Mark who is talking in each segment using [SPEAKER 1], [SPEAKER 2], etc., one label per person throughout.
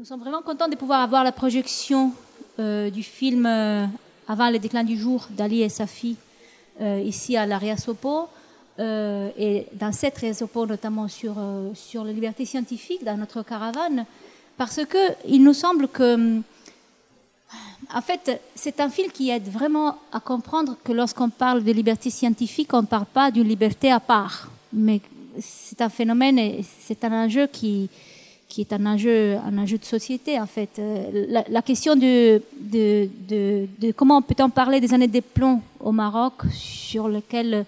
[SPEAKER 1] Nous sommes vraiment contents de pouvoir avoir la projection euh, du film euh, Avant le déclin du jour d'Ali et sa fille euh, ici à l'Aria Sopo. et dans cette Sopo, notamment sur, sur les libertés scientifiques, dans notre caravane, parce qu'il nous semble que, en fait, c'est un film qui aide vraiment à comprendre que lorsqu'on parle de liberté scientifique, on ne parle pas d'une liberté à part, mais c'est un phénomène et c'est un enjeu qui, qui est un enjeu, un enjeu de société en fait. Euh, la, question de, de, de, comment peut-on parler des années des plombs au Maroc, sur lequel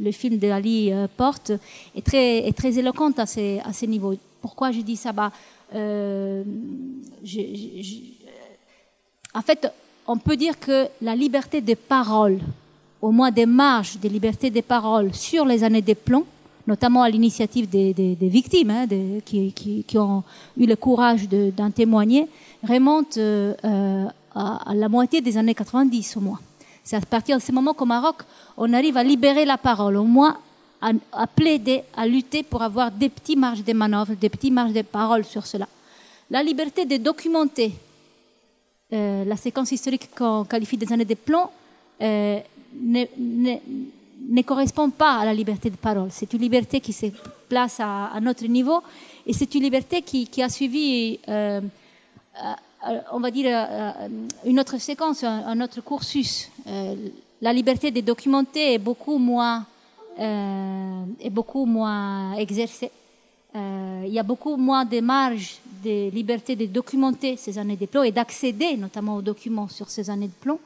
[SPEAKER 1] le film de Ali euh, porte, est très, est très éloquente à ces, à ces niveaux. Pourquoi je dis ça? Bah, euh, En fait, on peut dire que la liberté de parole, au moins des marges de liberté de parole sur les années des plombs, notamment à l'initiative des, victimes hein, qui, ont eu le courage d'en témoigner, remonte euh, euh, à, la moitié des années 90 au moins. C'est à partir de ce moment qu'au Maroc, on arrive à libérer la parole, au moins à, plaider, à lutter pour avoir des petits marges de manœuvre, des petits marges de parole sur cela. La liberté de documenter euh, la séquence historique qu'on qualifie des années de plomb ne correspond pas à la liberté de parole. C'est une liberté qui se place à, un autre niveau et c'est une liberté qui, a suivi, euh, euh, on va dire, euh, une autre séquence, un, autre cursus. la liberté de documenter est beaucoup moins, est beaucoup moins exercée. il y a beaucoup moins de marge de liberté de documenter ces années de plomb et d'accéder notamment aux documents sur ces années de plomb.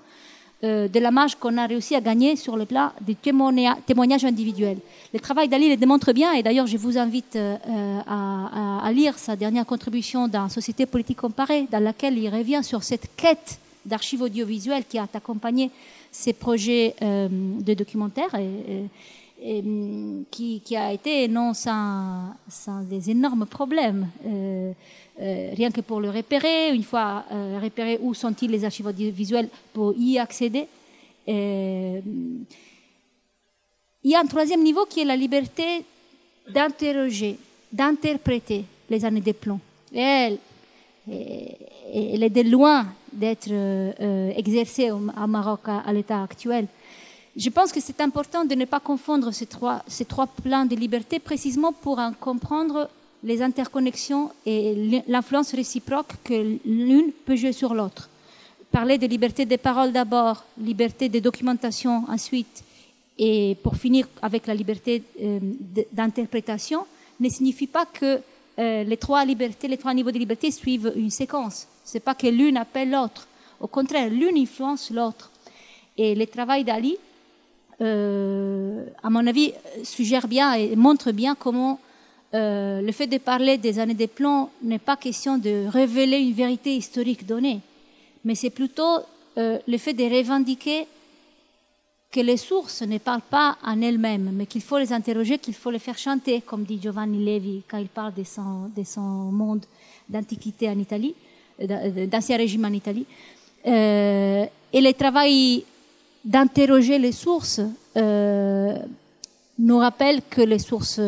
[SPEAKER 1] Euh, de la marge qu'on a réussi à gagner sur le plat des témoignages individuels. Le travail d'Ali le démontre bien, et d'ailleurs je vous invite euh, à, lire sa dernière contribution dans Société politique comparée, dans laquelle il revient sur cette quête d'archives audiovisuelles qui a accompagné ces projets euh, de documentaires. Et, qui, a été non sans des énormes problèmes. Euh, rien que pour le repérer, une fois euh, repéré où sont-ils les archives audiovisuelles pour y accéder. Euh, il y a un troisième niveau qui est la liberté d'interroger, d'interpréter les années de plomb. Et elle, elle est de loin d'être exercée au Maroc à, l'état actuel. Je pense que c'est important de ne pas confondre ces trois, ces trois plans de liberté précisément pour en comprendre les interconnexions et l'influence réciproque que l'une peut jouer sur l'autre. Parler de liberté des paroles d'abord, liberté de documentation ensuite, et pour finir avec la liberté euh, d'interprétation, ne signifie pas que euh, les trois libertés, les trois niveaux de liberté suivent une séquence. C'est pas que l'une appelle l'autre. Au contraire, l'une influence l'autre. Et le travail d'Ali, euh, à mon avis, suggère bien et montre bien comment euh, le fait de parler des années des plomb n'est pas question de révéler une vérité historique donnée, mais c'est plutôt euh, le fait de revendiquer que les sources ne parlent pas en elles-mêmes, mais qu'il faut les interroger, qu'il faut les faire chanter, comme dit Giovanni Levi quand il parle de son, de son monde d'antiquité en Italie, euh, d'ancien régime en Italie. et le travail d'interroger les sources nous rappelle que les sources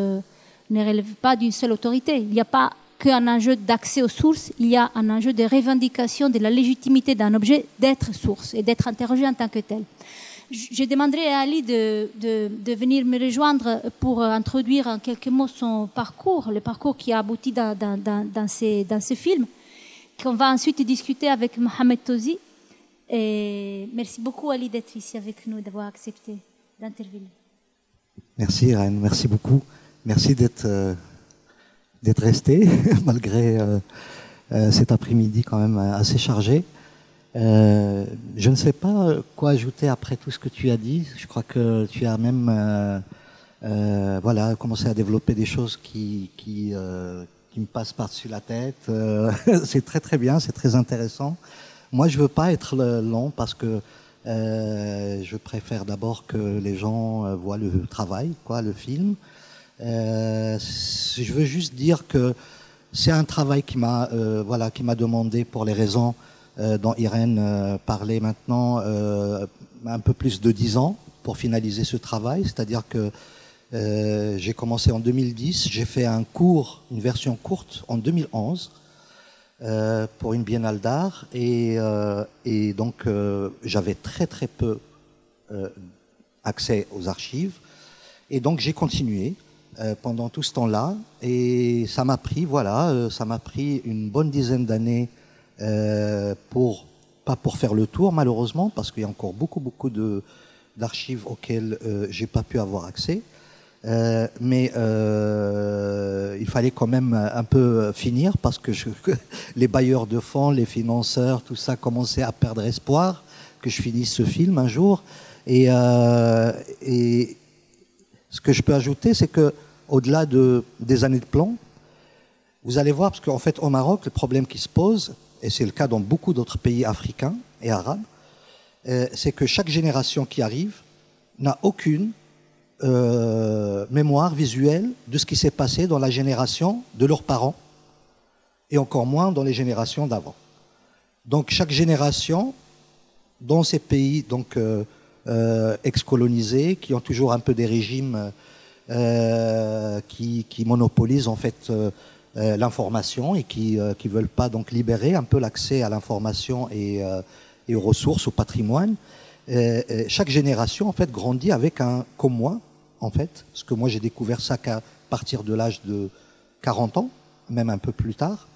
[SPEAKER 1] ne relève pas d'une seule autorité. Il n'y a pas qu'un enjeu d'accès aux sources, il y a un enjeu de revendication de la légitimité d'un objet d'être source et d'être interrogé en tant que tel. Je demanderai à Ali de, venir me rejoindre pour introduire en quelques mots son parcours, le parcours qui a abouti dans, dans, dans, qu'on va ensuite discuter avec Mohamed Tozi. Et merci beaucoup Ali d'être ici avec nous, d'avoir accepté d'intervenir.
[SPEAKER 2] Merci Irène, merci beaucoup. Merci d'être euh, resté malgré euh, euh, cet après-midi quand même assez chargé. je ne sais pas quoi ajouter après tout ce que tu as dit. Je crois que tu as même voilà commencé à développer des choses qui qui, qui me passent par-dessus la tête. c'est très très bien, c'est très intéressant. Moi, je veux pas être long parce que je préfère d'abord que les gens voient le travail, quoi, le film. Euh, je veux juste dire que c'est un travail qui m'a euh, voilà qui m'a demandé pour les raisons euh, dont Irène parlait maintenant un peu plus de dix ans pour finaliser ce travail. C'est-à-dire que j'ai commencé en 2010, j'ai fait un cours, une version courte en 2011. pour une biennale d'art et, et donc j'avais très très peu accès aux archives et donc j'ai continué pendant tout ce temps-là et ça m'a pris voilà ça m'a pris une bonne dizaine d'années pour pas pour faire le tour malheureusement parce qu'il y a encore beaucoup beaucoup de d'archives auxquelles euh, j'ai pas pu avoir accès. Euh, mais euh, il fallait quand même un peu finir parce que les bailleurs de fonds, les financeurs, tout ça commençait à perdre espoir que je finisse ce film un jour. Et, euh, et ce que je peux ajouter, c'est que au-delà de, des années de plan, vous allez voir, parce qu'en fait au Maroc, le problème qui se pose, et c'est le cas dans beaucoup d'autres pays africains et arabes, euh, c'est que chaque génération qui arrive n'a aucune euh, mémoire visuelle de ce qui s'est passé dans la génération de leurs parents et encore moins dans les générations d'avant. Donc chaque génération dans ces pays donc euh ex-colonisés qui ont toujours un peu des régimes euh, qui, qui, monopolisent en fait l'information et qui qui veulent pas donc libérer un peu l'accès à l'information et et aux ressources, au patrimoine. Euh, euh, chaque génération, en fait, grandit avec un, comme moi, en fait, parce que moi j'ai découvert ça qu'à partir de l'âge de 40 ans, même un peu plus tard.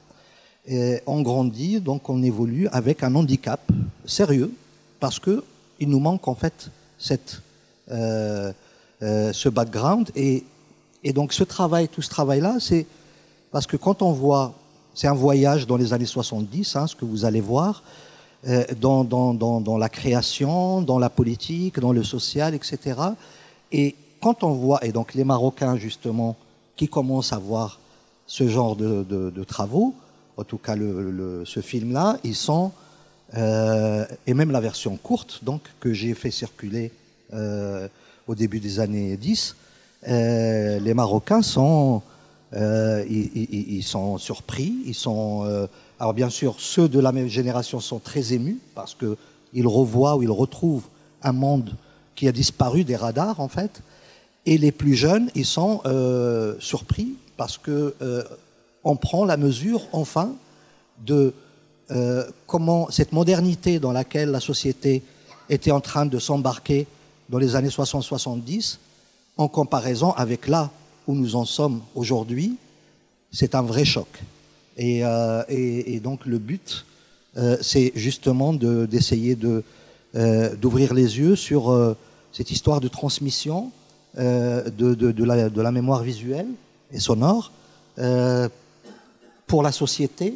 [SPEAKER 2] Et on grandit, donc on évolue avec un handicap sérieux, parce que il nous manque en fait euh, euh, ce background et, donc ce travail, tout ce travail-là, c'est parce que quand on voit, c'est un voyage dans les années 70, hein, ce que vous allez voir, euh, dans, la création, dans la politique, dans le social, etc. Et quand on voit, et donc les Marocains justement, qui commencent à voir ce genre de, travaux, en tout cas ce film-là, ils sont, euh, et même la version courte, donc que j'ai fait circuler euh, au début des années 10, euh, les Marocains sont, ils, ils, ils, sont surpris, ils sont alors bien sûr, ceux de la même génération sont très émus parce qu'ils revoient ou ils retrouvent un monde qui a disparu des radars en fait. Et les plus jeunes, ils sont surpris parce que on prend la mesure enfin de euh, comment cette modernité dans laquelle la société était en train de s'embarquer dans les années 60-70, en comparaison avec là où nous en sommes aujourd'hui, c'est un vrai choc. Et, euh, donc le but, euh, c'est justement d'essayer de, d'ouvrir les yeux sur cette histoire de transmission de la mémoire visuelle et sonore pour la société,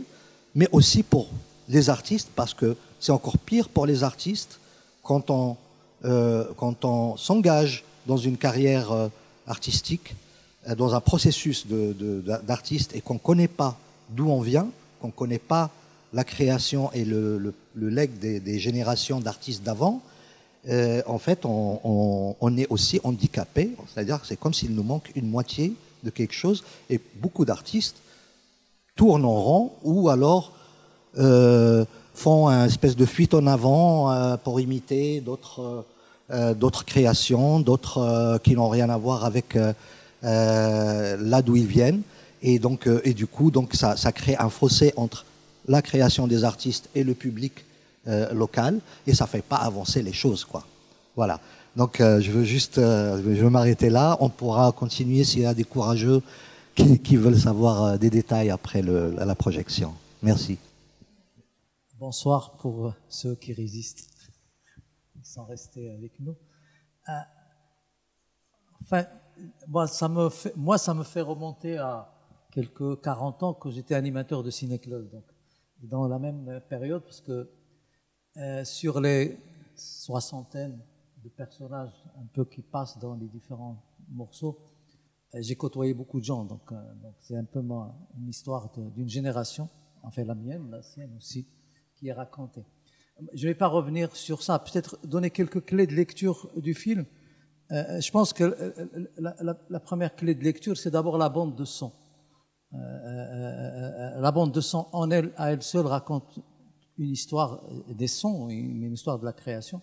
[SPEAKER 2] mais aussi pour les artistes, parce que c'est encore pire pour les artistes quand on, quand on s'engage dans une carrière artistique, dans un processus d'artiste et qu'on ne connaît pas d'où on vient, qu'on ne connaît pas la création et le, le, le leg des, générations d'artistes d'avant, euh, en fait, on, on, est aussi handicapé. C'est-à-dire que c'est comme s'il nous manque une moitié de quelque chose. Et beaucoup d'artistes tournent en rond ou alors euh, font une espèce de fuite en avant euh, pour imiter d'autres euh, créations, d'autres euh, qui n'ont rien à voir avec euh, là d'où ils viennent. Et donc, euh, et du coup, donc ça, crée un fossé entre la création des artistes et le public euh, local, et ça fait pas avancer les choses, quoi. Voilà. Donc, euh, je veux juste, euh, m'arrêter là. On pourra continuer s'il y a des courageux qui, veulent savoir euh, des détails après la projection. Merci.
[SPEAKER 3] Bonsoir pour euh, ceux qui résistent. Ils sont restés avec nous. enfin, moi ça, me fait, remonter à quelques 40 ans que j'étais animateur de ciné-club. Donc, dans la même période, parce que euh, sur les soixantaines de personnages un peu qui passent dans les différents morceaux, euh, j'ai côtoyé beaucoup de gens. Donc, euh, c'est un peu une histoire d'une génération, enfin la mienne, la sienne aussi, qui est racontée. Je ne vais pas revenir sur ça, peut-être donner quelques clés de lecture du film. Euh, je pense que euh, la, la, première clé de lecture, c'est d'abord la bande de son. Euh, euh, la bande de son en elle, à elle seule raconte une histoire des sons, une, une histoire de la création.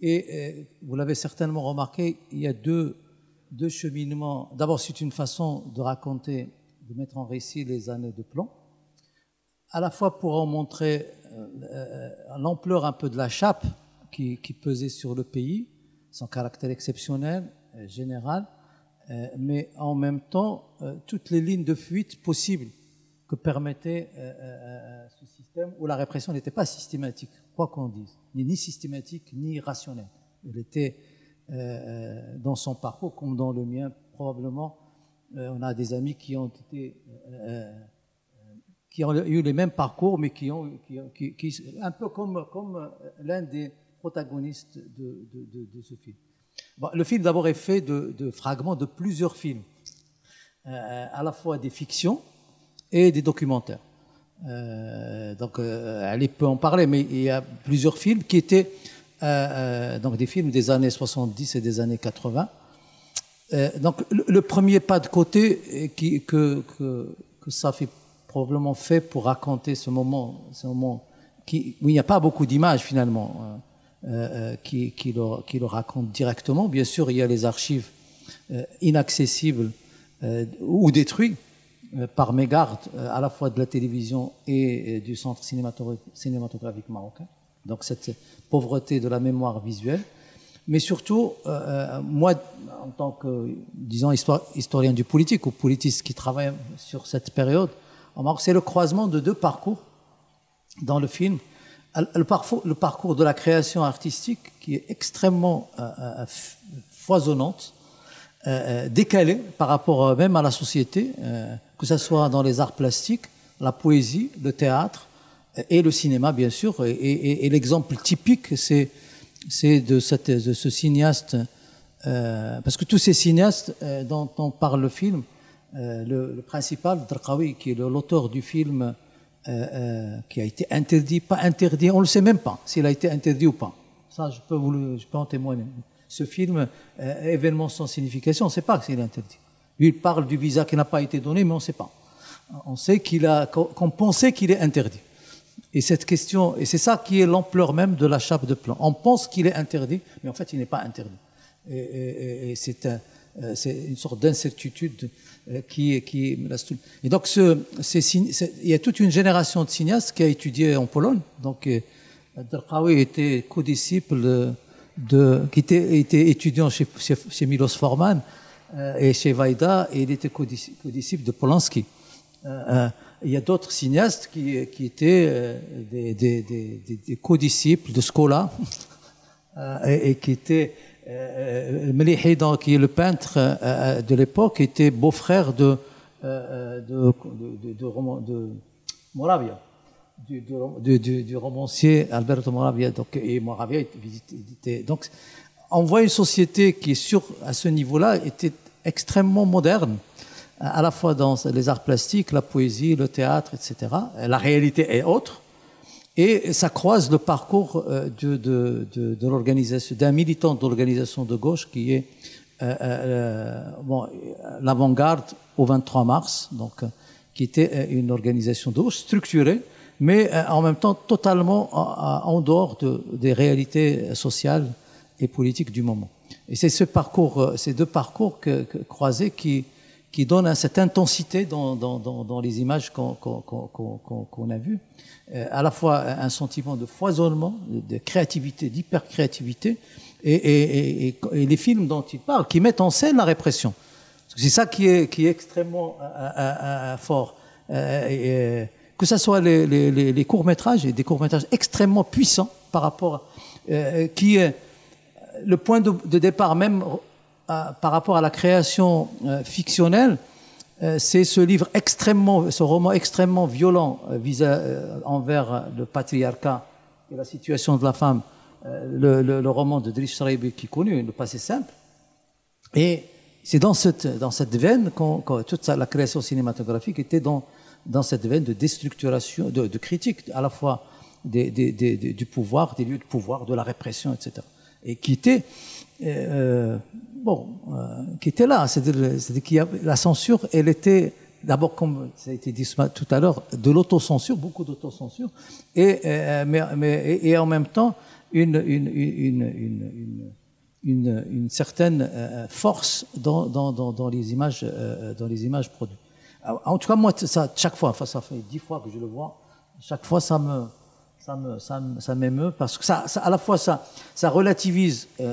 [SPEAKER 3] Et vous l'avez certainement remarqué, il y a deux, deux cheminements. D'abord, c'est une façon de raconter, de mettre en récit les années de plomb, à la fois pour en montrer l'ampleur un peu de la chape qui, pesait sur le pays, son caractère exceptionnel, général, mais en même temps toutes les lignes de fuite possibles que permettait ce système où la répression n'était pas systématique, quoi qu'on dise, ni systématique ni rationnelle. Elle était dans son parcours comme dans le mien probablement euh, on a des amis qui ont été euh, qui ont eu les mêmes parcours, mais qui ont, qui, un peu comme, comme l'un des protagonistes de, de, ce film. le film d'abord est fait de, fragments de plusieurs films, euh, à la fois des fictions et des documentaires. donc, elle peut en parler, mais il y a plusieurs films qui étaient donc des films des années 70 et des années 80 euh, donc le, premier pas de côté qui, que, que, ça fait probablement fait pour raconter ce moment, ce moment où il n'y a pas beaucoup d'images finalement euh, euh, qui, qui, le, qui le raconte directement. Bien sûr, il y a les archives inaccessibles ou détruites par mégarde à la fois de la télévision et du centre cinématographique marocain. Donc cette pauvreté de la mémoire visuelle. Mais surtout, euh, euh, moi, en tant que, disons, historien du politique ou politiste qui travaille sur cette période, c'est le croisement de deux parcours dans le film. Le parcours, le parcours de la création artistique qui est extrêmement euh, foisonnante, décalée par rapport même à la société, que ce soit dans les arts plastiques, la poésie, le théâtre et le cinéma, bien sûr. et l'exemple typique, c'est de, ce cinéaste, euh, parce que tous ces cinéastes euh, dont on parle le film, euh, le, le, principal, Drqawi, qui est l'auteur du film qui a été interdit, pas interdit, on ne le sait même pas s'il a été interdit ou pas. Ça, je peux, vous je peux en témoigner. Ce film, événement sans signification, on ne sait pas s'il est interdit. Lui, il parle du visa qui n'a pas été donné, mais on ne sait pas. On sait qu'il a, qu'on pensait qu'il est interdit. Et cette question, et c'est ça qui est l'ampleur même de la chape de plomb. On pense qu'il est interdit, mais en fait, il n'est pas interdit. Et, et, c'est euh, une sorte d'incertitude euh, qui, qui Et donc, ce, il y a toute une génération de cinéastes qui a étudié en Pologne. Donc, euh, Derqawi était co-disciple de, qui était, était étudiant chez, chez, Milos Forman et chez Vaida, et il était co-disciple de Polanski. Euh, il y a d'autres cinéastes qui, qui étaient euh, des, des, des, des co-disciples de Scola euh, et, et, qui étaient euh, Melihi, qui est le peintre de l'époque, était beau-frère de, Moravia. Du, romancier Alberto Moravia. Donc, et Moravia était, donc, on voit une société qui, sur, à ce niveau-là, était extrêmement moderne à la fois dans les arts plastiques, la poésie, le théâtre, etc. La réalité est autre. Et ça croise le parcours euh, de, de, de, de l'organisation, d'un militant de l'organisation de gauche qui est euh, euh, bon, l'avant-garde au 23 mars, donc qui était une organisation de gauche structurée, mais en même temps totalement en, dehors de, des réalités sociales et politiques du moment. Et c'est ce parcours, ces deux parcours que, que, croisés qui qui donne cette intensité dans, dans, dans, dans les images qu'on qu a vues. Euh, à la fois un sentiment de foisonnement, de créativité, d'hyper-créativité, et, et, et, les films dont il parle, qui mettent en scène la répression. C'est ça qui est, qui est extrêmement euh, euh, fort. que ce soit les, les, les courts-métrages, et des courts-métrages extrêmement puissants par rapport, qui est le point de départ même par rapport à la création euh, fictionnelle, euh, c'est ce livre extrêmement, ce roman extrêmement violent euh, vis envers le patriarcat et la situation de la femme, le, roman de Driss Schreiber qui est connu, Le passé simple. Et c'est dans cette, dans cette veine que toute la création cinématographique était dans, dans cette veine de déstructuration, de, critique à la fois du pouvoir, des lieux de pouvoir, de la répression, etc. Et qui était euh, bon, euh, qui était là. C'est-à-dire la censure, elle était d'abord, comme ça a été dit tout à l'heure, de l'autocensure, beaucoup d'autocensure, et, euh, mais, mais, et en même temps une, une, une, une, une certaine euh, force dans, dans, dans, dans, les images, dans les images produites. En tout cas, moi, ça, chaque fois, enfin, ça fait dix fois que je le vois, chaque fois, ça me, ça me, ça, ça m'émeut parce que ça, ça- à la fois ça, ça relativise euh,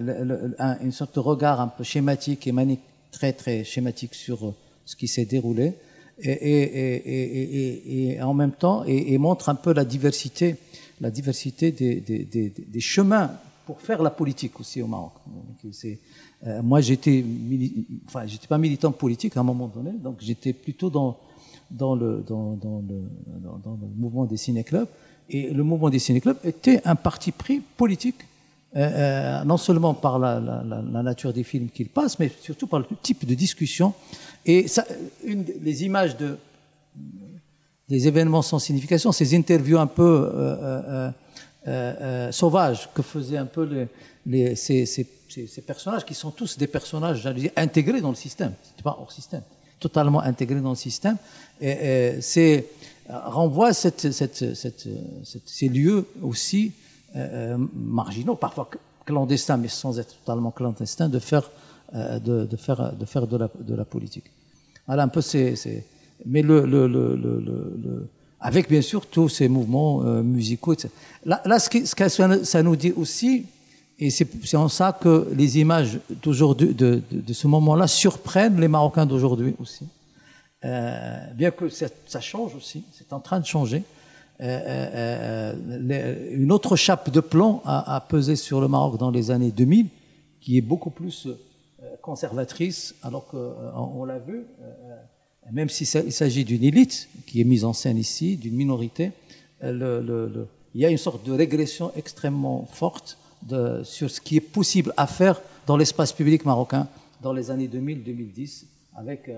[SPEAKER 3] euh, le- un- une sorte de regard un peu schématique et manique, très très schématique sur euh, ce qui s'est déroulé et, et, et, et, en même temps et, montre un peu la diversité, la diversité des, des, des, des chemins pour faire la politique aussi au Maroc. Euh, moi, j'étais, mili- enfin, j'étais pas militant politique à un moment donné, donc j'étais plutôt dans dans le dans, dans le dans le mouvement des ciné-clubs. Et le mouvement des ciné-clubs était un parti pris politique, euh, euh, non seulement par la, nature des films qu'il passe, mais surtout par le type de discussion. Et les images de des événements sans signification, ces interviews un peu euh, euh, euh, euh, sauvages que faisaient un peu les, ces, personnages qui sont tous des personnages, intégrés dans le système. C'est pas hors système, totalement intégrés dans le système. Et c'est renvoie cette, cette, cette, ces lieux aussi euh, marginaux, parfois clandestins, mais sans être totalement clandestins, de faire euh, de, de faire de faire de la, de la politique. Voilà un peu c'est c'est mais le, le, le, le, avec bien sûr tous ces mouvements euh, musicaux. etc. Là, là ce, qui, ce que ça, nous dit aussi, et c'est en ça que les images d'aujourd'hui, de, de ce moment-là, surprennent les Marocains d'aujourd'hui aussi. Euh, bien que ça, change aussi, c'est en train de changer. Euh, euh, euh, une autre chape de plomb a, a pesé sur le Maroc dans les années 2000, qui est beaucoup plus conservatrice, alors qu'on on, l'a vu, même s'il s'a- il s'agit d'une élite qui est mise en scène ici, d'une minorité, le- le- le- il y a une sorte de régression extrêmement forte de, sur ce qui est possible à faire dans l'espace public marocain dans les années 2000-2010, avec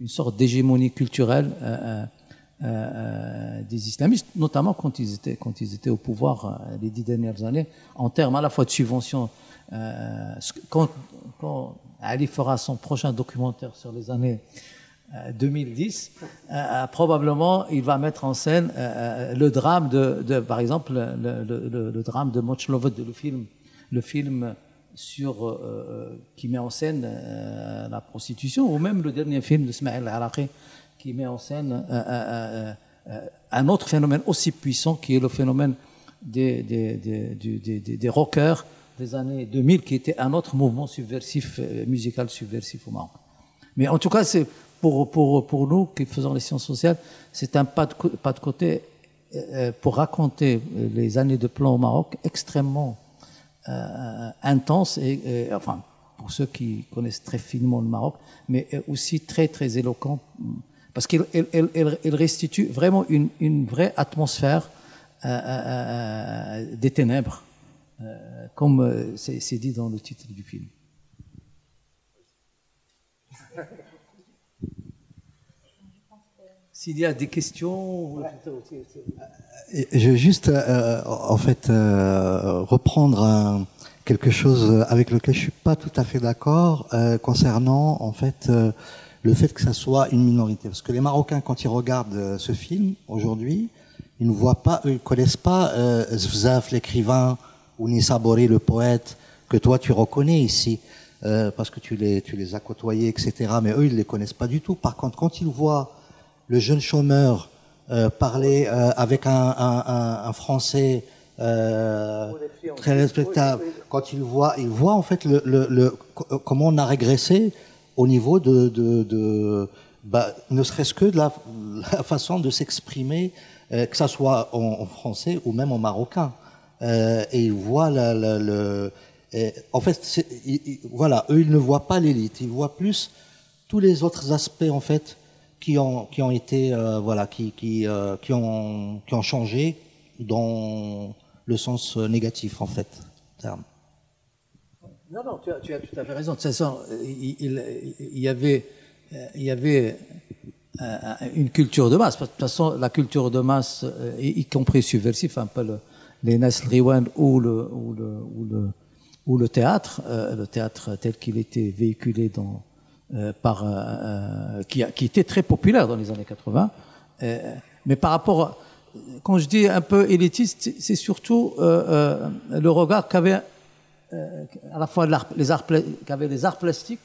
[SPEAKER 3] une sorte d'hégémonie culturelle euh, euh, euh, des islamistes, notamment quand ils étaient, quand ils étaient au pouvoir euh, les dix dernières années, en termes à la fois de subventions. euh, quand, quand Ali fera son prochain documentaire sur les années euh, 2010, euh, probablement il va mettre en scène euh, le drame de, de par exemple, le, le, le, drame de Mochlovod, le film, le film sur euh, euh, qui met en scène euh, la prostitution, ou même le dernier film de Smaïl Araqi qui met en scène euh, euh, euh, un autre phénomène aussi puissant qui est le phénomène des, des, des, des, des, rockers des années 2000, qui était un autre mouvement subversif, musical subversif au Maroc. Mais en tout cas, c'est pour, pour, pour nous qui faisons les sciences sociales, c'est un pas de, pas de côté pour raconter les années de plan au Maroc extrêmement intense et, enfin pour ceux qui connaissent très finement le Maroc, mais euh, aussi très très éloquent parce qu'il il, il- il- il restitue vraiment une, une vraie atmosphère euh, euh, euh, des ténèbres, euh, comme euh, c'est dit dans le titre du film. S'il y a des questions,
[SPEAKER 2] Je veux juste, euh, en fait, euh, reprendre un- quelque chose avec lequel je suis pas tout à fait d'accord euh, concernant, en fait, euh, le fait que ça soit une minorité. Parce que les Marocains, quand ils regardent euh, ce film aujourd'hui, ils ne voient pas, eux, ils connaissent pas euh, Zvzaf, l'écrivain, ou Nissa Boré, le poète, que toi tu reconnais ici, euh, parce que tu les, tu les as côtoyés, etc. Mais eux, ils les connaissent pas du tout. Par contre, quand ils voient le jeune chômeur euh, parler euh, avec un, un, un, un Français euh, très respectable, quand il voit, il voit en fait le, le, le- co- comment on a régressé au niveau de, de, de bah, ne serait-ce que de la, la façon de s'exprimer, euh, que ça soit en, français ou même en marocain. Euh, et il voit la, la- le, et en fait, il- il- voilà, eux ils ne voient pas l'élite, ils voient plus tous les autres aspects en fait qui ont qui ont été euh, voilà qui qui euh, qui ont qui ont changé dans le sens euh, négatif en fait terme.
[SPEAKER 3] Non, non, tu as, tu as tout à fait raison. De toute façon, il, il- il y avait, il y avait euh, une culture de masse. De toute façon, la culture de masse, euh, y, compris subversif, un peu le, les Nasl Riwan ou le, ou le, ou le, ou le théâtre, le théâtre tel qu'il était véhiculé dans, par, euh, euh, qui, a- qui était très populaire dans les années 80. Euh, mais par rapport, quand je dis un peu élitiste, c'est- surtout euh, euh, le regard qu'avait euh, à la fois les arts, qu'avaient les arts plastiques,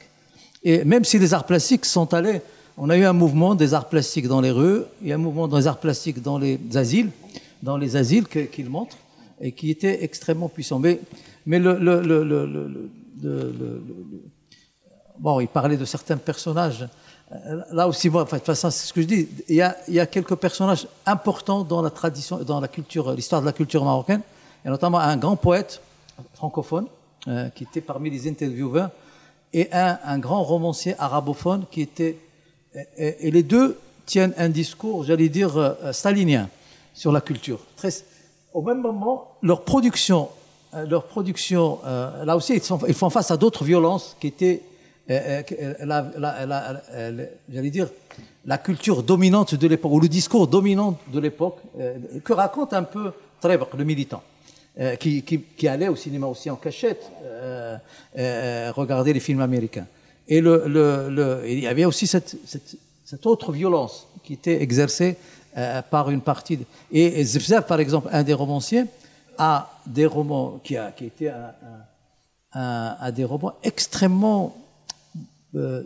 [SPEAKER 3] et même si les arts plastiques sont allés on a eu un mouvement des arts plastiques dans les rues, il y a un mouvement des arts plastiques dans les asiles, dans les asiles qu'il montre, et qui était extrêmement puissant. Mais, mais le, le, le, le bon, il parlait de certains personnages. Euh, là aussi, moi, enfin, de toute façon, c'est ce que je dis. Il y, a, il y a quelques personnages importants dans la tradition, dans la culture, l'histoire de la culture marocaine, et notamment un grand poète francophone euh, qui était parmi les intervieweurs, et un, un grand romancier arabophone qui était et, les deux tiennent un discours, j'allais dire, euh, stalinien sur la culture. Très, au même moment, leur production, euh, leur production euh, là aussi, ils, sont, ils, font face à d'autres violences qui étaient, j'allais dire, la culture dominante de l'époque, ou le discours dominant de l'époque, que raconte un peu Trebek, le militant. qui, qui, allait au cinéma aussi en cachette, regarder les films américains. Et le, le, il y avait aussi cette, cette, autre violence qui était exercée euh, par une partie. Et, et par exemple, un des romanciers, a des romans qui a qui était un, un, des romans extrêmement euh,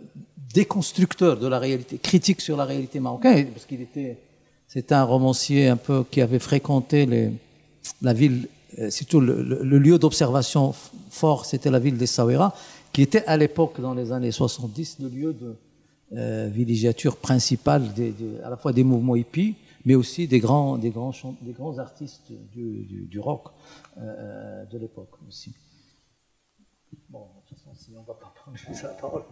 [SPEAKER 3] déconstructeurs de la réalité, critiques sur la réalité marocaine, parce qu'il était, c'était un romancier un peu qui avait fréquenté la ville, euh, surtout le, le, lieu d'observation fort, c'était la ville d'Essaouira, qui était à l'époque, dans les années 70, le lieu de euh, villégiature principale des, des, à la fois des mouvements hippies, mais aussi des grands, des grands, des grands artistes du, du, rock de l'époque aussi. Bon, de toute façon, si on ne va pas prendre la parole,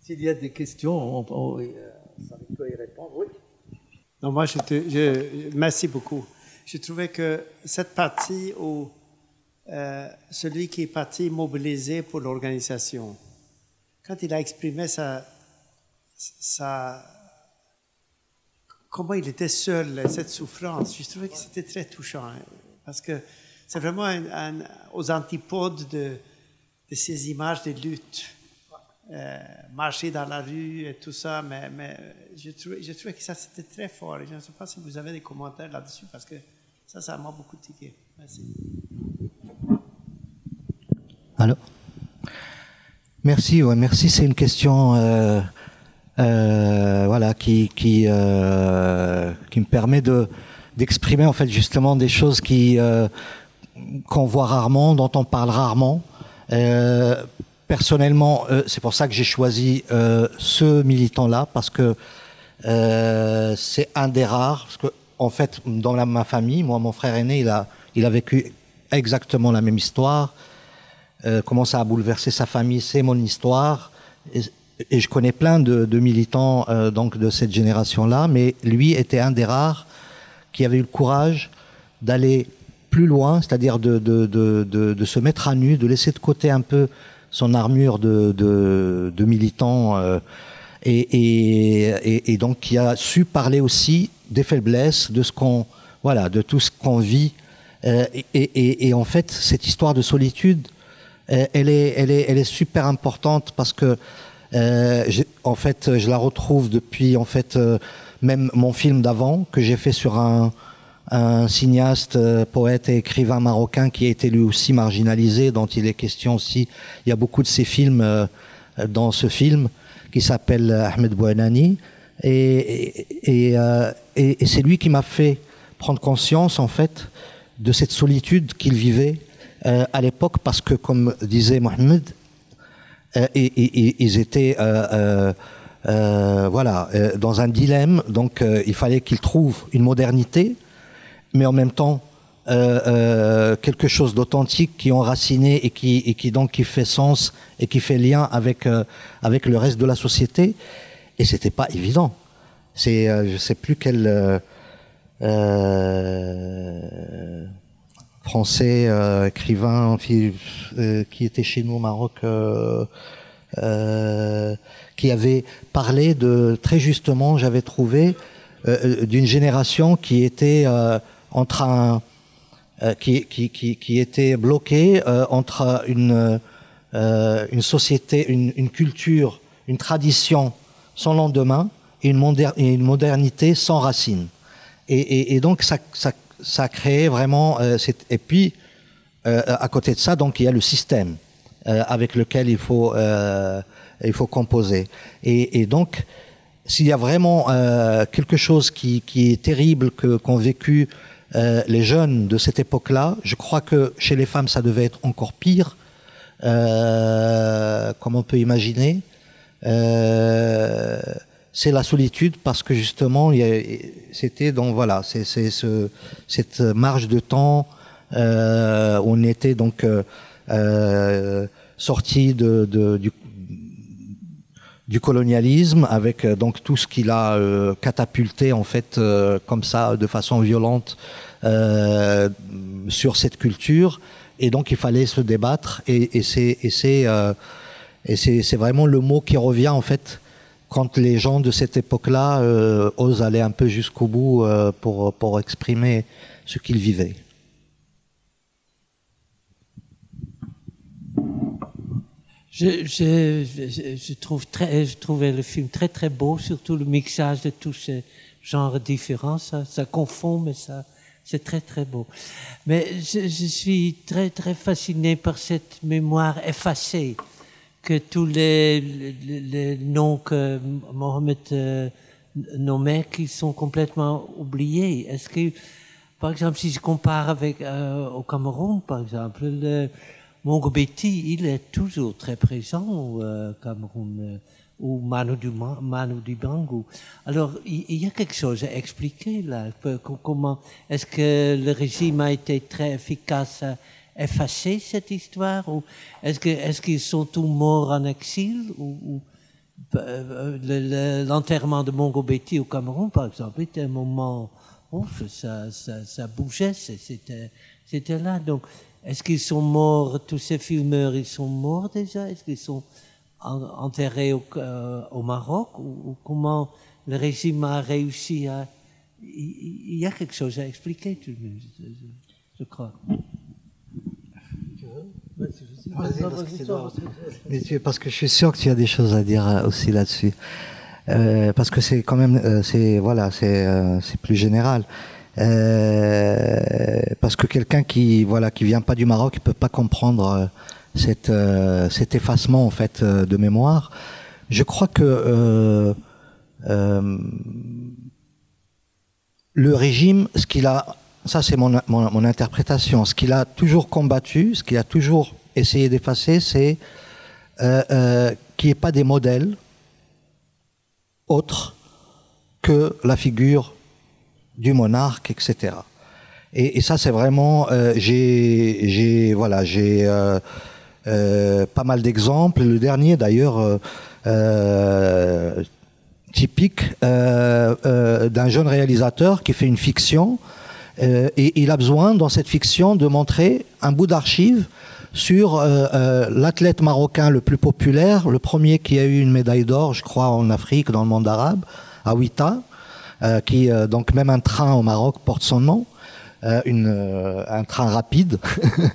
[SPEAKER 3] s'il y a des questions, on, on, euh, ça peut y répondre. Oui.
[SPEAKER 4] Non, moi, je merci beaucoup. Je trouvais que cette partie où euh, celui qui est parti mobilisé pour l'organisation, quand il a exprimé sa, sa, comment il était seul, cette souffrance, je trouvais que c'était très touchant, hein, parce que c'est vraiment aux antipodes de, de, ces images de lutte. Euh, marcher dans la rue et tout ça, mais, je, trouvais, je trouvais que ça c'était très fort. je ne sais pas si vous avez des commentaires là-dessus, parce que ça, ça m'a beaucoup tiqué. Merci.
[SPEAKER 2] Alors Merci, ouais, merci. C'est une question euh, euh, voilà, qui, qui, qui me permet de, d'exprimer en fait justement des choses qui, qu'on voit rarement, dont on parle rarement. Euh, personnellement, euh, c'est pour ça que j'ai choisi ce militant-là, parce que c'est un des rares. Parce que, en fait, dans ma famille, moi, mon frère aîné, il a, il a vécu exactement la même histoire euh, comment ça a bouleversé sa famille, c'est mon histoire. Et, je connais plein de, de militants euh, donc de cette génération-là, mais lui était un des rares qui avait eu le courage d'aller plus loin, c'est-à-dire de, se mettre à nu, de laisser de côté un peu son armure de, militant euh, et, donc qui a su parler aussi des faiblesses, de ce qu'on voilà, de tout ce qu'on vit. Euh, et, en fait, cette histoire de solitude, euh, elle est, super importante parce que en fait, je la retrouve depuis en fait même mon film d'avant que j'ai fait sur un, un cinéaste, euh, poète et écrivain marocain qui a été lui aussi marginalisé, dont il est question aussi. Il y a beaucoup de ces films euh, dans ce film qui s'appelle Ahmed Bouanani et, et, et, et c'est lui qui m'a fait prendre conscience en fait de cette solitude qu'il vivait euh, à l'époque parce que, comme disait Mohamed, euh, ils étaient euh, voilà dans un dilemme. Donc, il fallait qu'ils trouvent une modernité, mais en même temps quelque chose d'authentique qui est enraciné et qui, donc qui fait sens et qui fait lien avec avec le reste de la société. Et c'était pas évident. C'est je sais plus quel français, euh, écrivain euh, qui était chez nous au Maroc, euh, euh, qui avait parlé de très justement, j'avais trouvé, euh, d'une génération qui était entre un qui, qui, qui, qui, était bloquée entre une une société, une, une, culture, une tradition sans lendemain et une, et une modernité sans racines. Et, et, et donc ça, ça ça créé vraiment. Euh, et puis, euh, à côté de ça, donc il y a le système euh, avec lequel il faut il faut composer. Et, et donc, s'il y a vraiment quelque chose qui, qui, est terrible qu'ont vécu les jeunes de cette époque-là, je crois que chez les femmes ça devait être encore pire, comme on peut imaginer. Euh, c'est la solitude parce que justement c'était donc voilà c'est ce, cette marge de temps euh, où on était donc euh, euh, sorti de, de, du, du colonialisme avec euh, donc tout ce qu'il a euh, catapulté en fait euh, comme ça de façon violente sur cette culture et donc il fallait se débattre et, et c'est et c'est et c'est vraiment le mot qui revient en fait quand les gens de cette époque-là euh, osent aller un peu jusqu'au bout euh, pour, pour exprimer ce qu'ils vivaient.
[SPEAKER 5] Je, je, je, trouve très, je trouvais le film très très beau, surtout le mixage de tous ces genres différents. Ça, ça confond, mais ça, c'est très très beau. Mais je, je suis très très fasciné par cette mémoire effacée que tous les, les, noms que Mohamed euh, nommait qui sont complètement oubliés. Est-ce que, par exemple, si je compare avec euh, au Cameroun, par exemple, le Mongobeti, il est toujours très présent au euh, Cameroun euh, ou Manu, Dibango. Alors, il, y a quelque chose à expliquer là. Comment est-ce que le régime a été très efficace à effacer cette histoire ou est-ce qu'ils sont tous morts en exil ou, ou euh, l'enterrement de Mongo Betty au Cameroun par exemple était un moment oh, ça, bougeait c'était là est-ce qu'ils sont morts tous ces filmeurs ils sont morts déjà? Est-ce qu'ils sont enterrés au, euh, au Maroc? Ou, ou, comment le régime a réussi à il y a quelque chose à expliquer je, je, je crois.
[SPEAKER 2] Parce que je suis sûr que tu as des choses à dire euh, aussi là-dessus. Euh, parce que c'est quand même, c'est voilà, c'est c'est plus général. Euh, parce que quelqu'un qui voilà qui vient pas du Maroc, il peut pas comprendre cette cet effacement en fait de mémoire. Je crois que le régime, ce qu'il a ça c'est mon, mon, interprétation. Ce qu'il a toujours combattu, ce qu'il a toujours essayé d'effacer, c'est euh, euh, qu'il n'y ait pas des modèles autres que la figure du monarque, etc. Et, ça c'est vraiment, euh, j'ai, voilà, j'ai euh, euh, pas mal d'exemples. Le dernier d'ailleurs typique d'un jeune réalisateur qui fait une fiction et il a besoin, dans cette fiction, de montrer un bout d'archive sur l'athlète marocain le plus populaire, le premier qui a eu une médaille d'or, je crois, en Afrique, dans le monde arabe, Awita, euh, qui euh, donc même un train au Maroc porte son nom. Euh, une, un train rapide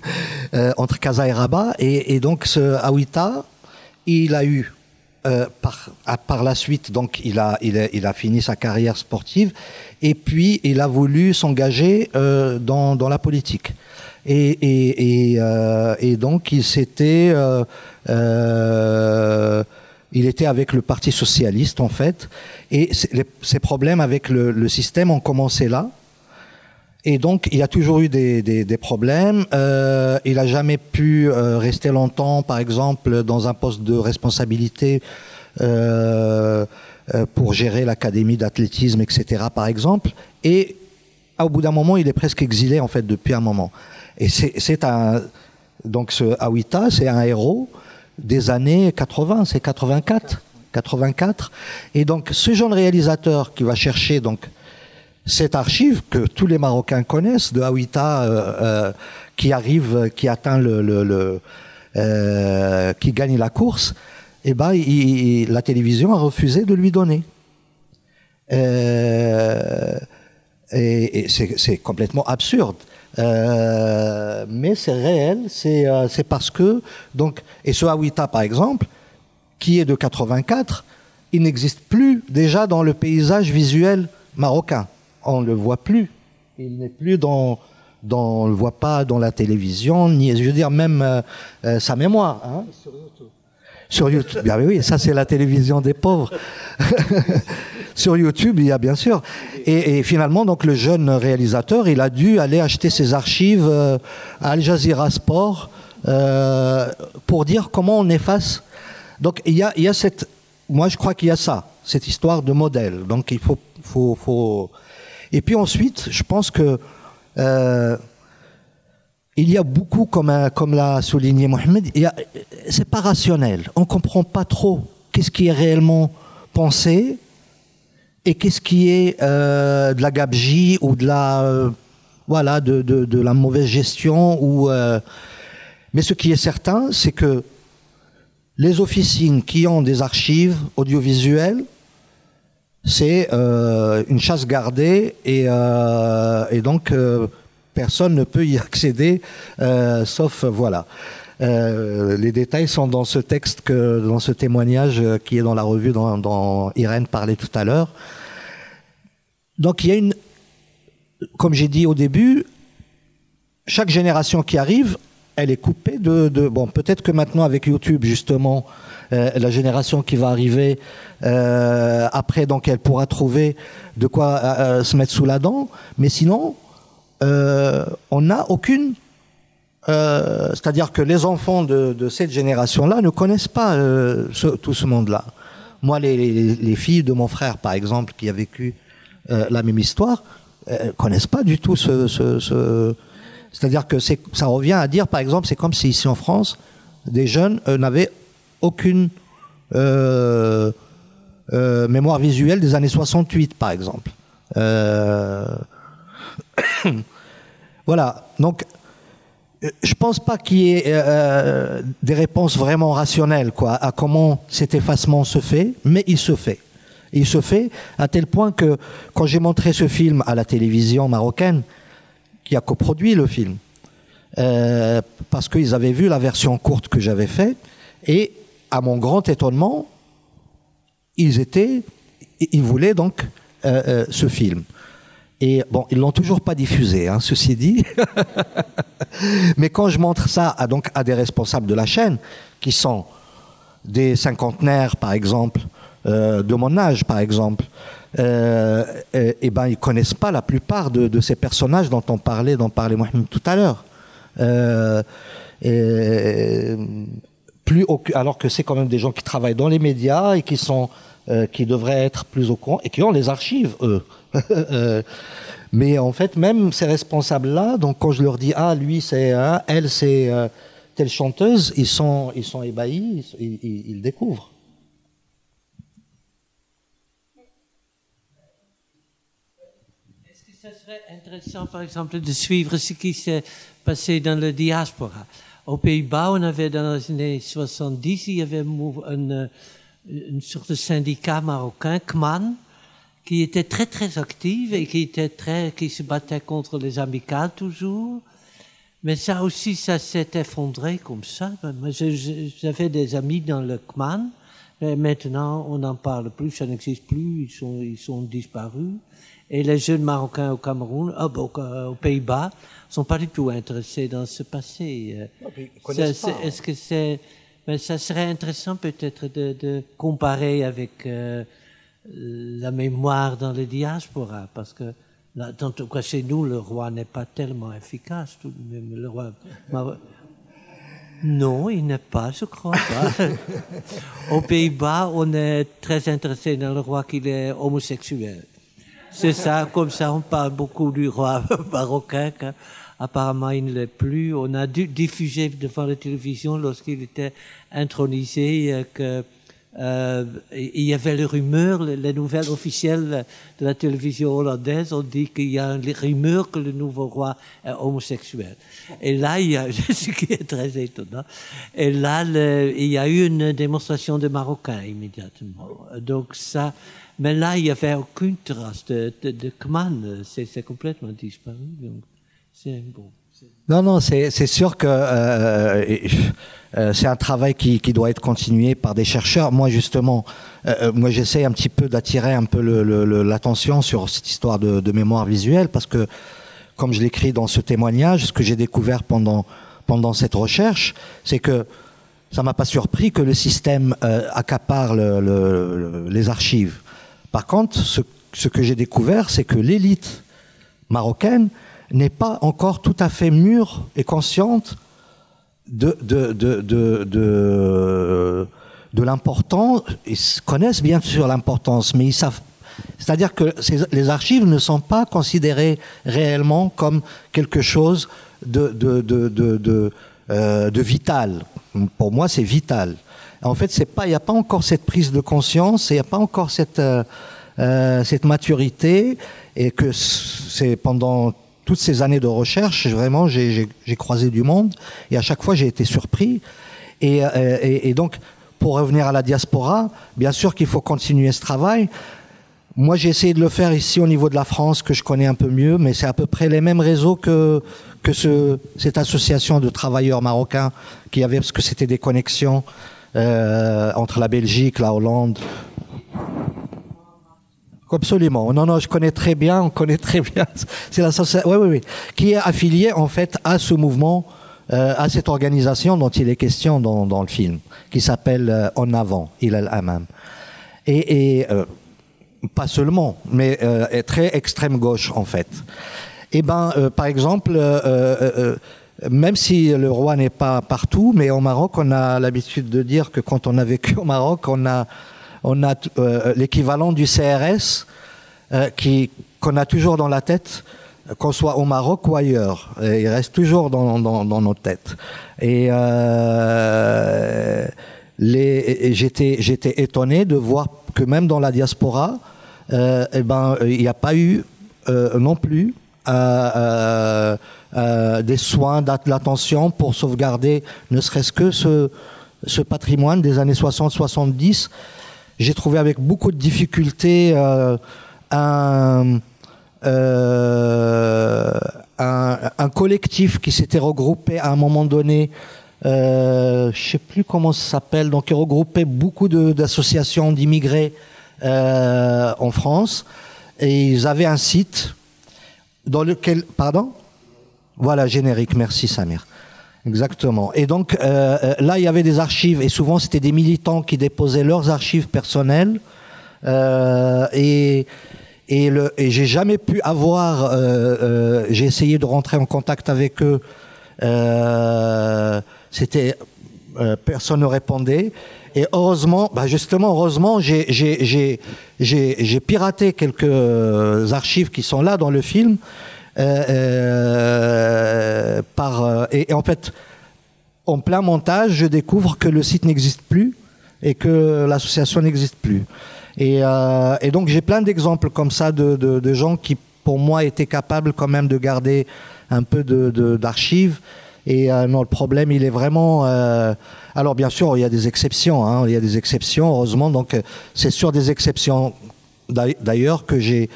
[SPEAKER 2] entre Casa et Rabat et, et donc ce Awita il a eu euh, par, par la suite, donc il a, il, a, il a fini sa carrière sportive et puis il a voulu s'engager euh, dans, dans la politique. Et, et, et, euh, et donc il s'était, euh, euh, il était avec le Parti socialiste en fait, et les, ces problèmes avec le, système ont commencé là. Et donc, il y a toujours eu des, des, des problèmes. Euh, il n'a jamais pu euh, rester longtemps, par exemple, dans un poste de responsabilité euh, euh pour gérer l'académie d'athlétisme, etc., par exemple. Et au bout d'un moment, il est presque exilé, en fait, depuis un moment. Et c'est un... Donc, ce Awita, c'est un héros des années 80, c'est 84. 84. Et donc, ce jeune réalisateur qui va chercher, donc, cette archive que tous les Marocains connaissent de Awita euh, euh, qui arrive, qui atteint le, euh, qui gagne la course, et eh ben la télévision a refusé de lui donner. Et, et c'est complètement absurde. Mais c'est réel, c'est parce que donc et ce Awita par exemple, qui est de 84, il n'existe plus déjà dans le paysage visuel marocain on ne le voit plus. Il n'est plus dans, dans, on le voit pas dans la télévision, ni, je veux dire, même euh, euh, sa mémoire. Hein.
[SPEAKER 5] Sur YouTube.
[SPEAKER 2] Sur YouTube, bien oui, ça c'est la télévision des pauvres. Sur YouTube, il y a bien sûr. Et, finalement, donc le jeune réalisateur, il a dû aller acheter ses archives euh, à Al Jazeera Sport pour dire comment on efface. Donc il y a, il y a cette, moi je crois qu'il y a ça, cette histoire de modèle. Donc il faut, faut, faut. Et puis ensuite, je pense que euh, il y a beaucoup, comme, comme l'a souligné Mohamed, c'est pas rationnel. On comprend pas trop qu'est-ce qui est réellement pensé et qu'est-ce qui est euh, de la gabegie ou de la, euh, voilà, de, de, de, la mauvaise gestion. Ou, euh, mais ce qui est certain, c'est que les officines qui ont des archives audiovisuelles, c'est euh, une chasse gardée et, euh, donc personne ne peut y accéder, euh, sauf voilà. Euh, les détails sont dans ce texte, dans ce témoignage euh, qui est dans la revue dont, Irène parlait tout à l'heure. Donc il y a une, comme j'ai dit au début, chaque génération qui arrive, elle est coupée de, bon, peut-être que maintenant avec YouTube justement, la génération qui va arriver euh, après, donc elle pourra trouver de quoi se mettre sous la dent, mais sinon, euh, on n'a aucune euh, c'est-à-dire que les enfants de, cette génération-là ne connaissent pas euh, tout ce monde-là. Moi, les, filles de mon frère, par exemple, qui a vécu la même histoire, connaissent pas du tout ce. C'est-à-dire que ça revient à dire, par exemple, c'est comme si ici en France, des jeunes n'avaient aucune mémoire visuelle des années 68, par exemple. voilà. Donc, euh, je pense pas qu'il y ait euh, des réponses vraiment rationnelles quoi, à comment cet effacement se fait, mais il se fait. Il se fait à tel point que quand j'ai montré ce film à la télévision marocaine, qui a coproduit le film, euh, parce qu'ils avaient vu la version courte que j'avais faite, et à mon grand étonnement, ils étaient, ils voulaient donc ce film. Et bon, ils l'ont toujours pas diffusé, hein, ceci dit. Mais quand je montre ça à, donc, à des responsables de la chaîne, qui sont des cinquantenaires, par exemple, euh, de mon âge, par exemple, euh, et, et, ben ils connaissent pas la plupart de, ces personnages dont on parlait, dont parlait Mohamed tout à l'heure. Euh, plus alors que c'est quand même des gens qui travaillent dans les médias et qui euh, devraient être plus au courant et qui ont les archives eux. Euh, mais en fait, même ces responsables-là, donc quand je leur dis ah lui c'est elle c'est euh, telle chanteuse, ils sont ébahis, ils découvrent.
[SPEAKER 5] Ça serait intéressant, par exemple, de suivre ce qui s'est passé dans la diaspora Aux Pays-Bas, on avait dans les années 70, il y avait une, une sorte de syndicat marocain, KMAN, qui était très très active et qui était très, qui se battait contre les amicales toujours. Mais ça aussi, ça s'est effondré comme ça. J'avais des amis dans le Kman, mais maintenant on n'en parle plus, ça n'existe plus, ils sont, ils sont disparus. Et les jeunes Marocains au Cameroun, oh, aux Pays-Bas, sont pas du tout intéressés dans ce passé. Est-ce que c'est, mais ça serait intéressant peut-être de, de, comparer avec euh, la mémoire dans les diasporas, parce que en tout cas chez nous, le roi n'est pas tellement efficace. Tout de même, le roi, non, il n'est pas, je crois pas. Aux Pays-Bas, on est très intéressé dans le roi qu'il est homosexuel. C'est ça, comme ça, on parle beaucoup du roi marocain. Apparemment, il ne l'est plus. On a dû diffuser devant la télévision lorsqu'il était intronisé euh, que euh, il y avait les rumeurs, les, nouvelles officielles de la télévision hollandaise ont dit qu'il y a une rumeur que le nouveau roi est homosexuel. Et là, il y a, ce qui est très étonnant, et là, il y a eu une démonstration de Marocains immédiatement. Donc ça, mais là, il n'y avait aucune trace de, de, de Kman, c'est complètement disparu. Donc c'est bon.
[SPEAKER 2] Non, non, c'est sûr que euh, euh, c'est un travail qui, doit être continué par des chercheurs. Moi, justement, euh, moi, j'essaie un petit peu d'attirer un peu l'attention sur cette histoire de, mémoire visuelle parce que, comme je l'écris dans ce témoignage, ce que j'ai découvert pendant pendant cette recherche, c'est que ça m'a pas surpris que le système accapare le, le, le, les archives. Par contre, ce que j'ai découvert, c'est que l'élite marocaine n'est pas encore tout à fait mûre et consciente de, de, de, de, de, de l'importance. Ils connaissent bien sûr l'importance, mais ils savent. C'est-à-dire que les archives ne sont pas considérées réellement comme quelque chose de, de, de, de, euh, vital. Pour moi, c'est vital. En fait, il n'y a pas encore cette prise de conscience, il n'y a pas encore cette euh, euh, cette maturité, et que c'est pendant toutes ces années de recherche, vraiment, j'ai croisé du monde, et à chaque fois, j'ai été surpris. Et, euh, et, donc, pour revenir à la diaspora, bien sûr qu'il faut continuer ce travail. Moi, j'ai essayé de le faire ici au niveau de la France, que je connais un peu mieux, mais c'est à peu près les mêmes réseaux que que ce, cette association de travailleurs marocains qui avait, parce que c'était des connexions euh, entre la Belgique, la Hollande. Absolument. Non, non, je connais très bien, on connaît très bien. C'est l'association, oui, oui, oui, qui est affiliée en fait à ce mouvement, euh, à cette organisation dont il est question dans, dans le film, qui s'appelle euh, En avant, il Amam. Et, et euh, pas seulement, mais euh, très extrême gauche en fait. Eh ben, par exemple, même si le roi n'est pas partout, mais au Maroc, on a l'habitude de dire que quand on a vécu au Maroc, on a on a euh, l'équivalent du CRS euh, qu'on a toujours dans la tête, qu'on soit au Maroc ou ailleurs. Il reste toujours dans, nos têtes. Et, euh, j'étais, étonné de voir que même dans la diaspora, euh, eh ben, il n'y a pas eu euh, non plus euh, des soins, d'attention pour sauvegarder ne serait-ce que ce, ce patrimoine des années 60-70 j'ai trouvé avec beaucoup de difficultés euh, un, euh, un, un, collectif qui s'était regroupé à un moment donné. Euh, je sais plus comment ça s'appelle, donc qui regroupait beaucoup d'associations d'immigrés euh, en France, et ils avaient un site dans lequel, pardon, voilà générique, merci Samir. Exactement. Et donc euh, là, il y avait des archives, et souvent c'était des militants qui déposaient leurs archives personnelles. Euh, et et, et j'ai jamais pu avoir. Euh, euh, j'ai essayé de rentrer en contact avec eux. c'était personne ne répondait. Et heureusement, bah justement, heureusement, j'ai piraté quelques archives qui sont là dans le film. Euh, euh, euh, et, en fait en plein montage je découvre que le site n'existe plus et que l'association n'existe plus. Et, donc j'ai plein d'exemples comme ça de, gens qui pour moi étaient capables quand même de garder un peu d'archives. Et non le problème il est vraiment alors bien sûr il y a des exceptions hein, il y a des exceptions heureusement. Donc c'est sur des exceptions d'ailleurs que j'ai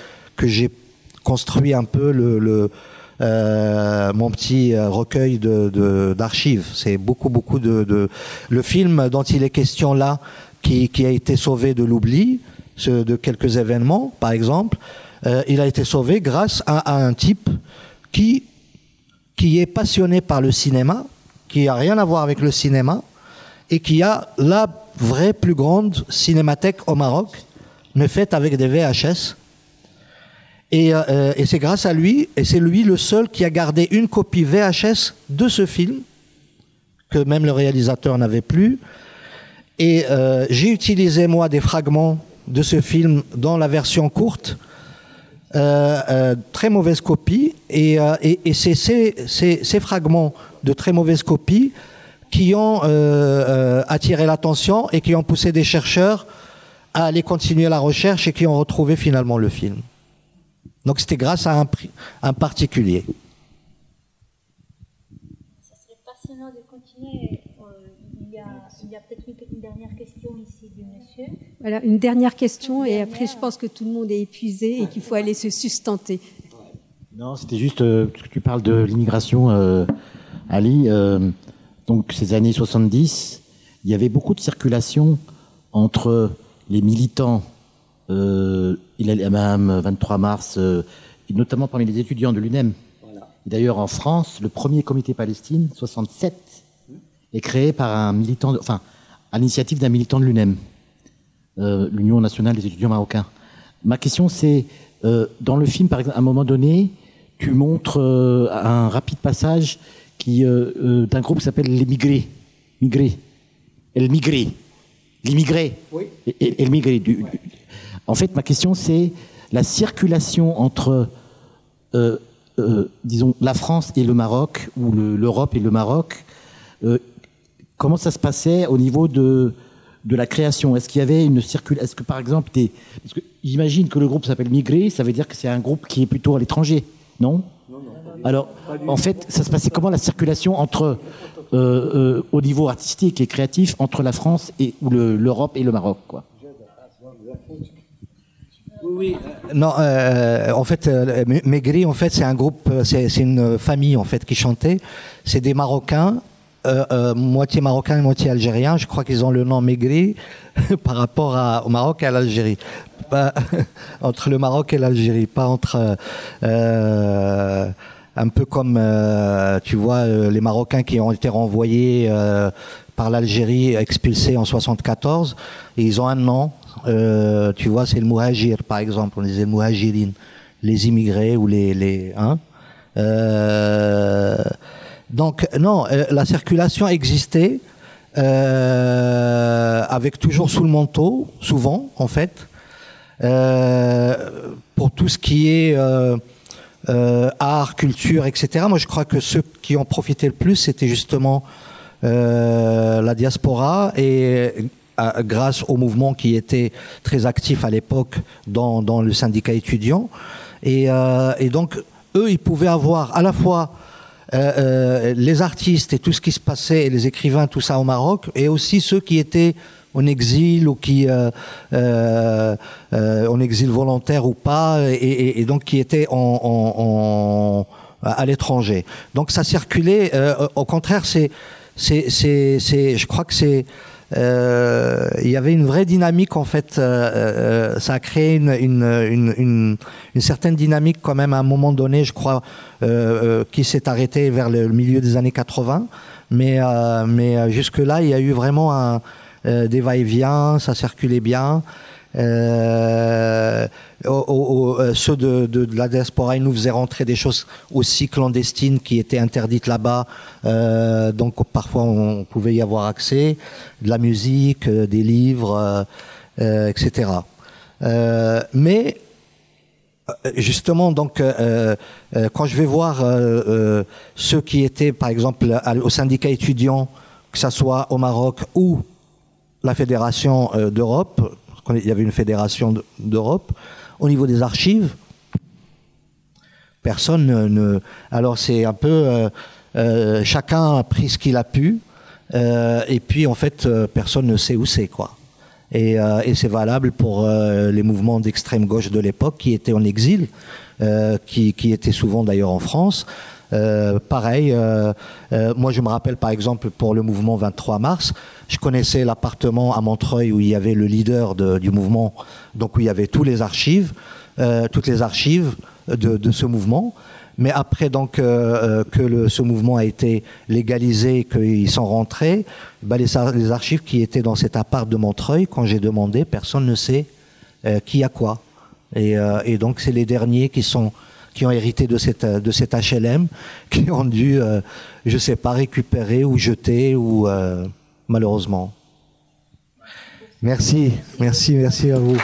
[SPEAKER 2] construit un peu le, le euh, mon petit recueil d'archives. De, de, C'est beaucoup, beaucoup de, de, Le film dont il est question là, qui, qui a été sauvé de l'oubli, de quelques événements, par exemple, euh, il a été sauvé grâce à, à, un type qui, qui est passionné par le cinéma, qui a rien à voir avec le cinéma, et qui a la vraie plus grande cinémathèque au Maroc, mais faite avec des VHS et, euh, et c'est grâce à lui, et c'est lui le seul qui a gardé une copie VHS de ce film, que même le réalisateur n'avait plus. Et euh, j'ai utilisé, moi, des fragments de ce film dans la version courte, euh, euh, très mauvaise copie, et, euh, et, et c'est ces, ces, fragments de très mauvaise copie qui ont euh, attiré l'attention et qui ont poussé des chercheurs à aller continuer la recherche et qui ont retrouvé finalement le film. Donc c'était grâce à un, un particulier.
[SPEAKER 1] Ça serait passionnant de continuer. Il y a, a peut-être une, une, dernière question ici du monsieur.
[SPEAKER 6] Voilà, une dernière question une et après je pense que tout le monde est épuisé et qu'il faut aller se sustenter.
[SPEAKER 7] Non, c'était juste euh, que tu parles de l'immigration, euh, Ali. Euh, donc ces années 70, il y avait beaucoup de circulation entre les militants euh, il a même 23 mars, euh, notamment parmi les étudiants de l'UNEM. Voilà. D'ailleurs, en France, le premier comité Palestine, 67, est créé par un militant, de- enfin, à l'initiative d'un militant de l'UNEM, euh, l'Union nationale des étudiants marocains. Ma question, c'est, euh, dans le film, par exemple, à un moment donné, tu montres euh, un rapide passage qui, euh, d'un groupe qui s'appelle Les Migrés. Migrés. El Migré. L'immigré. Oui. Et, et le migré. Du- du- En fait, ma question, c'est la circulation entre, euh, euh, disons, la France et le Maroc, ou le- l'Europe et le Maroc. euh, comment ça se passait au niveau de, de la création? Est-ce qu'il y avait une circulation Est-ce que, par exemple, des... parce que j'imagine que le groupe s'appelle Migré, ça veut dire que c'est un groupe qui est plutôt à l'étranger, non? Alors, en fait, ça se passait comment la circulation entre, euh, euh, au niveau artistique et créatif, entre la France et le- l'Europe et le Maroc, quoi?
[SPEAKER 2] Non, euh, en fait, euh, Maigri, en fait, c'est un groupe, euh, c'est une famille en fait qui chantait. C'est des Marocains, euh, moitié Marocains moitié Algériens. Je crois qu'ils ont le nom Maigri par rapport au Maroc et à l'Algérie. Entre le Maroc et l'Algérie, pas entre un peu comme euh, tu vois les Marocains qui ont été renvoyés euh, par l'Algérie, expulsés en 74. Et ils ont un nom. Euh, tu vois, c'est le Mouhajir, par exemple. On disait le Mouhajirine, les immigrés ou les hein. Euh, donc non, euh, la circulation existait avec toujours sous le manteau, souvent en fait, pour tout ce qui est art, culture, etc. Moi, je crois que ceux qui ont profité le plus, c'était justement la diaspora et grâce au mouvement qui était très actif à l'époque dans, dans le syndicat étudiant. Et, euh, et donc, eux, ils pouvaient avoir à la fois euh, euh, les artistes et tout ce qui se passait, et les écrivains, tout ça au Maroc, et aussi ceux qui étaient en exil ou qui euh, euh, euh, en exil volontaire ou pas, et, et- donc qui étaient en, en- en- à l'étranger. Donc ça circulait. euh, au contraire, c'est, c'est, c'est- je crois que c'est euh, il y avait une vraie dynamique en fait. euh, euh, ça a créé une, une, une, une, certaine dynamique quand même à un moment donné, je crois, euh, euh, qui s'est arrêtée vers le milieu des années 80. Mais, euh, mais jusque-là, il y a eu vraiment un, des va-et-vient, ça circulait bien. Euh, euh, ceux de, la diaspora, nous faisaient rentrer des choses aussi clandestines qui étaient interdites là-bas. Euh, donc parfois on pouvait y avoir accès, de la musique, euh, des livres, etc. Mais justement, donc, quand je vais voir ceux qui étaient, par exemple, au syndicat étudiant, que ça soit au Maroc ou la fédération d'Europe, qu'il y avait une fédération de- d'Europe, au niveau des archives, personne ne. alors c'est un peu. euh, euh, chacun a pris ce qu'il a pu, euh, et puis en fait, personne ne sait où c'est, quoi. Et, c'est valable pour les mouvements d'extrême gauche de l'époque qui étaient en exil, qui, étaient souvent d'ailleurs en France. Pareil, moi je me rappelle par exemple pour le mouvement 23 mars, je connaissais l'appartement à Montreuil où il y avait le leader de- du mouvement, donc où il y avait tous les archives, euh, toutes les archives de, de ce mouvement. Mais après donc euh, euh, que le, ce mouvement a été légalisé, qu'ils sont rentrés, bah, les, ar- les archives qui étaient dans cet appart de Montreuil, quand j'ai demandé, personne ne sait euh, qui a quoi. Et, euh, et donc c'est les derniers qui sont qui ont hérité de cette de cet HLM, qui ont dû, euh, je sais pas, récupérer ou jeter ou malheureusement. Merci, merci, merci à vous.